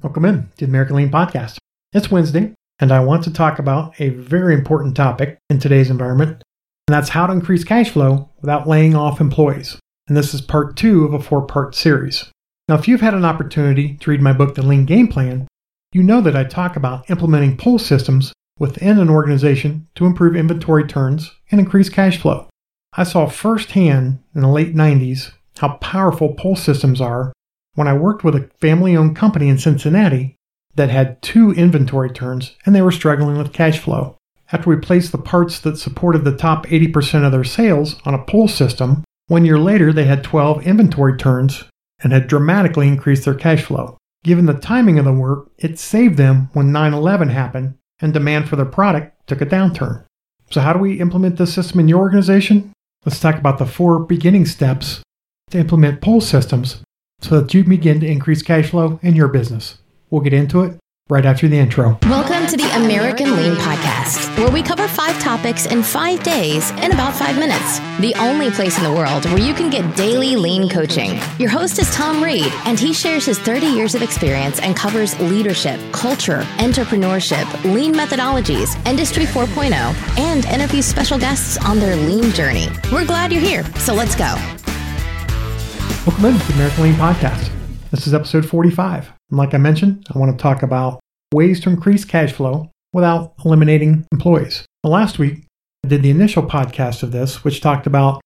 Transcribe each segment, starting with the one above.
Welcome in to the American Lean Podcast. It's Wednesday, and I want to talk about a very important topic in today's environment, and that's how to increase cash flow without laying off employees. And this is part two of a four part series. Now, if you've had an opportunity to read my book, The Lean Game Plan, you know that I talk about implementing pull systems within an organization to improve inventory turns and increase cash flow. I saw firsthand in the late 90s how powerful pull systems are when I worked with a family owned company in Cincinnati that had two inventory turns and they were struggling with cash flow. After we placed the parts that supported the top 80% of their sales on a pull system, one year later they had 12 inventory turns and had dramatically increased their cash flow. Given the timing of the work, it saved them when 9 11 happened and demand for their product took a downturn. So, how do we implement this system in your organization? Let's talk about the four beginning steps to implement pull systems so that you begin to increase cash flow in your business. We'll get into it right after the intro. Welcome to the American Lean Podcast, where we cover five topics in five days in about five minutes. The only place in the world where you can get daily lean coaching. Your host is Tom Reed, and he shares his 30 years of experience and covers leadership, culture, entrepreneurship, lean methodologies, Industry 4.0, and interviews special guests on their lean journey. We're glad you're here, so let's go. Welcome in to the American Lean Podcast. This is episode 45. And like I mentioned, I want to talk about ways to increase cash flow without eliminating employees. Well, last week, I did the initial podcast of this, which talked about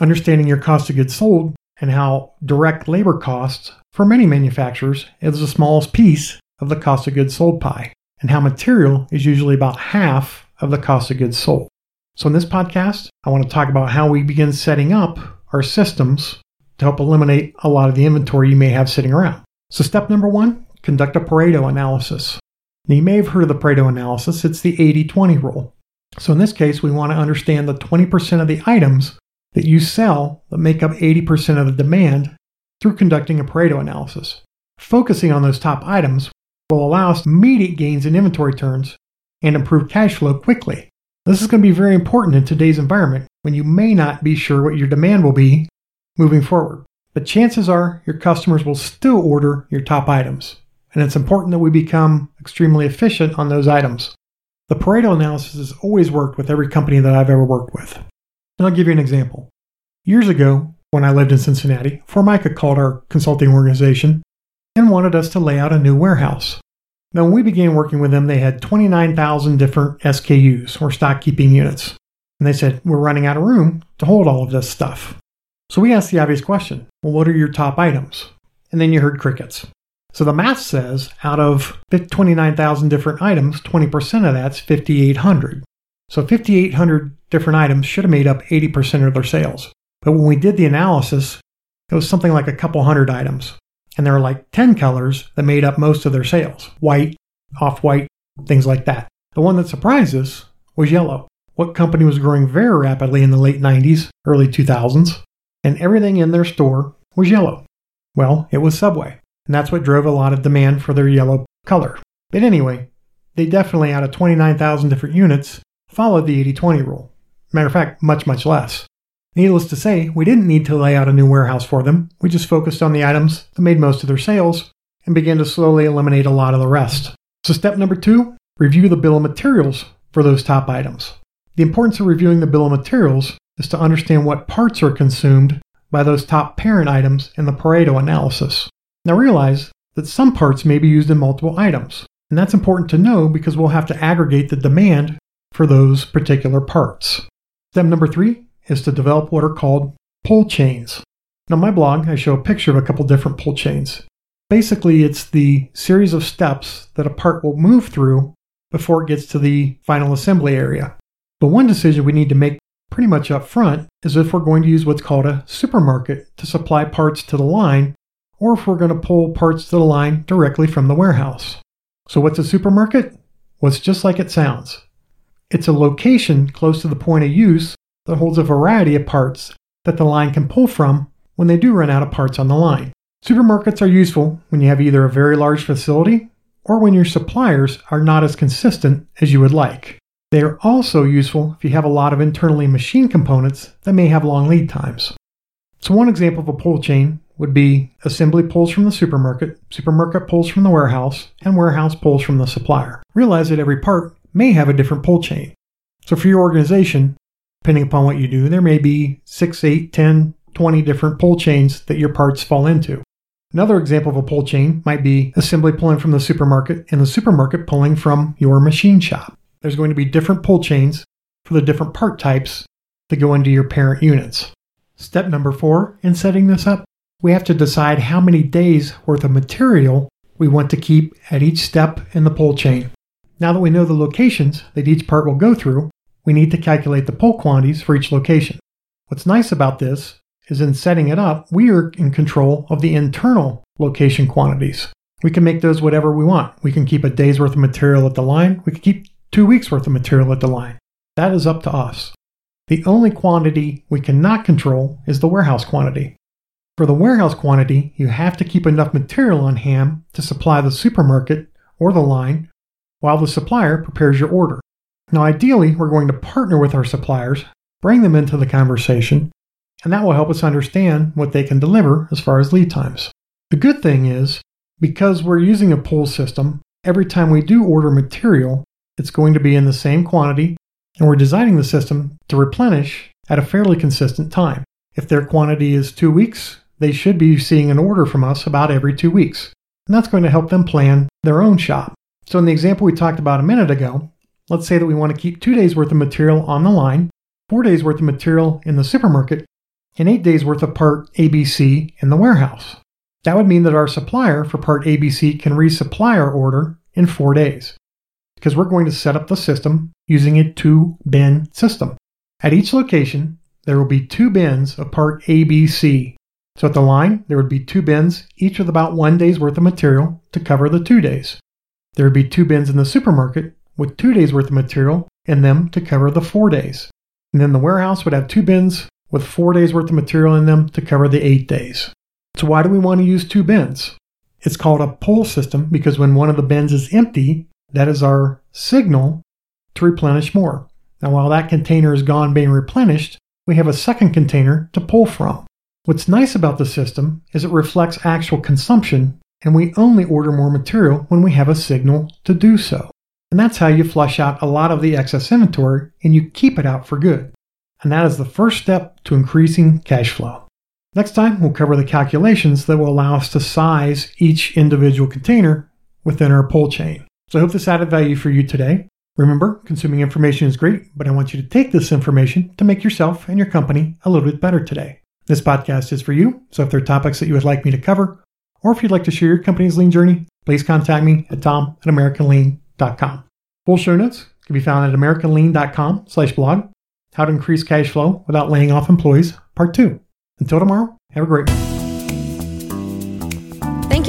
understanding your cost of goods sold and how direct labor costs for many manufacturers is the smallest piece of the cost of goods sold pie, and how material is usually about half of the cost of goods sold. So, in this podcast, I want to talk about how we begin setting up our systems to help eliminate a lot of the inventory you may have sitting around. So, step number one conduct a Pareto analysis. Now, you may have heard of the Pareto analysis, it's the 80 20 rule. So, in this case, we want to understand the 20% of the items that you sell that make up 80% of the demand through conducting a Pareto analysis. Focusing on those top items will allow us immediate gains in inventory turns and improve cash flow quickly. This is going to be very important in today's environment when you may not be sure what your demand will be moving forward. But chances are your customers will still order your top items, and it's important that we become extremely efficient on those items. The Pareto analysis has always worked with every company that I've ever worked with. And I'll give you an example. Years ago, when I lived in Cincinnati, Formica called our consulting organization and wanted us to lay out a new warehouse. Now, when we began working with them, they had 29,000 different SKUs or stock keeping units. And they said, We're running out of room to hold all of this stuff. So we asked the obvious question well, what are your top items? And then you heard crickets. So the math says out of 29,000 different items, 20% of that's 5,800. So 5,800 different items should have made up 80% of their sales. But when we did the analysis, it was something like a couple hundred items. And there were like 10 colors that made up most of their sales white, off white, things like that. The one that surprised us was yellow. What company was growing very rapidly in the late 90s, early 2000s? And everything in their store was yellow. Well, it was Subway, and that's what drove a lot of demand for their yellow color. But anyway, they definitely, out of 29,000 different units, followed the 80 20 rule. Matter of fact, much, much less. Needless to say, we didn't need to lay out a new warehouse for them. We just focused on the items that made most of their sales and began to slowly eliminate a lot of the rest. So, step number two review the bill of materials for those top items. The importance of reviewing the bill of materials is to understand what parts are consumed by those top parent items in the Pareto analysis. Now realize that some parts may be used in multiple items, and that's important to know because we'll have to aggregate the demand for those particular parts. Step number three is to develop what are called pull chains. Now, my blog, I show a picture of a couple different pull chains. Basically, it's the series of steps that a part will move through before it gets to the final assembly area. But one decision we need to make pretty much up front is if we're going to use what's called a supermarket to supply parts to the line, or if we're going to pull parts to the line directly from the warehouse. So, what's a supermarket? Well, it's just like it sounds. It's a location close to the point of use that holds a variety of parts that the line can pull from when they do run out of parts on the line. Supermarkets are useful when you have either a very large facility or when your suppliers are not as consistent as you would like. They are also useful if you have a lot of internally machined components that may have long lead times. So, one example of a pull chain would be assembly pulls from the supermarket, supermarket pulls from the warehouse, and warehouse pulls from the supplier. Realize that every part may have a different pull chain. So, for your organization, depending upon what you do, there may be 6, 8, 10, 20 different pull chains that your parts fall into. Another example of a pull chain might be assembly pulling from the supermarket and the supermarket pulling from your machine shop. There's going to be different pull chains for the different part types that go into your parent units. Step number four in setting this up, we have to decide how many days worth of material we want to keep at each step in the pull chain. Now that we know the locations that each part will go through, we need to calculate the pull quantities for each location. What's nice about this is in setting it up, we are in control of the internal location quantities. We can make those whatever we want. We can keep a day's worth of material at the line. We can keep two weeks worth of material at the line. That is up to us. The only quantity we cannot control is the warehouse quantity. For the warehouse quantity, you have to keep enough material on hand to supply the supermarket or the line while the supplier prepares your order. Now, ideally, we're going to partner with our suppliers, bring them into the conversation, and that will help us understand what they can deliver as far as lead times. The good thing is, because we're using a pull system, every time we do order material, it's going to be in the same quantity, and we're designing the system to replenish at a fairly consistent time. If their quantity is two weeks, they should be seeing an order from us about every two weeks. And that's going to help them plan their own shop. So, in the example we talked about a minute ago, let's say that we want to keep two days worth of material on the line, four days worth of material in the supermarket, and eight days worth of part ABC in the warehouse. That would mean that our supplier for part ABC can resupply our order in four days because we're going to set up the system using a two bin system. At each location, there will be two bins of part ABC. So at the line, there would be two bins, each with about one day's worth of material to cover the two days. There would be two bins in the supermarket with two days worth of material in them to cover the four days. And then the warehouse would have two bins with four days worth of material in them to cover the eight days. So why do we want to use two bins? It's called a pull system because when one of the bins is empty, that is our signal to replenish more. Now, while that container is gone being replenished, we have a second container to pull from. What's nice about the system is it reflects actual consumption, and we only order more material when we have a signal to do so. And that's how you flush out a lot of the excess inventory and you keep it out for good. And that is the first step to increasing cash flow. Next time, we'll cover the calculations that will allow us to size each individual container within our pull chain. So I hope this added value for you today. Remember, consuming information is great, but I want you to take this information to make yourself and your company a little bit better today. This podcast is for you, so if there are topics that you would like me to cover, or if you'd like to share your company's lean journey, please contact me at tom at americanlean.com. Full show notes can be found at americanlean.com slash blog. How to increase cash flow without laying off employees, part two. Until tomorrow, have a great one.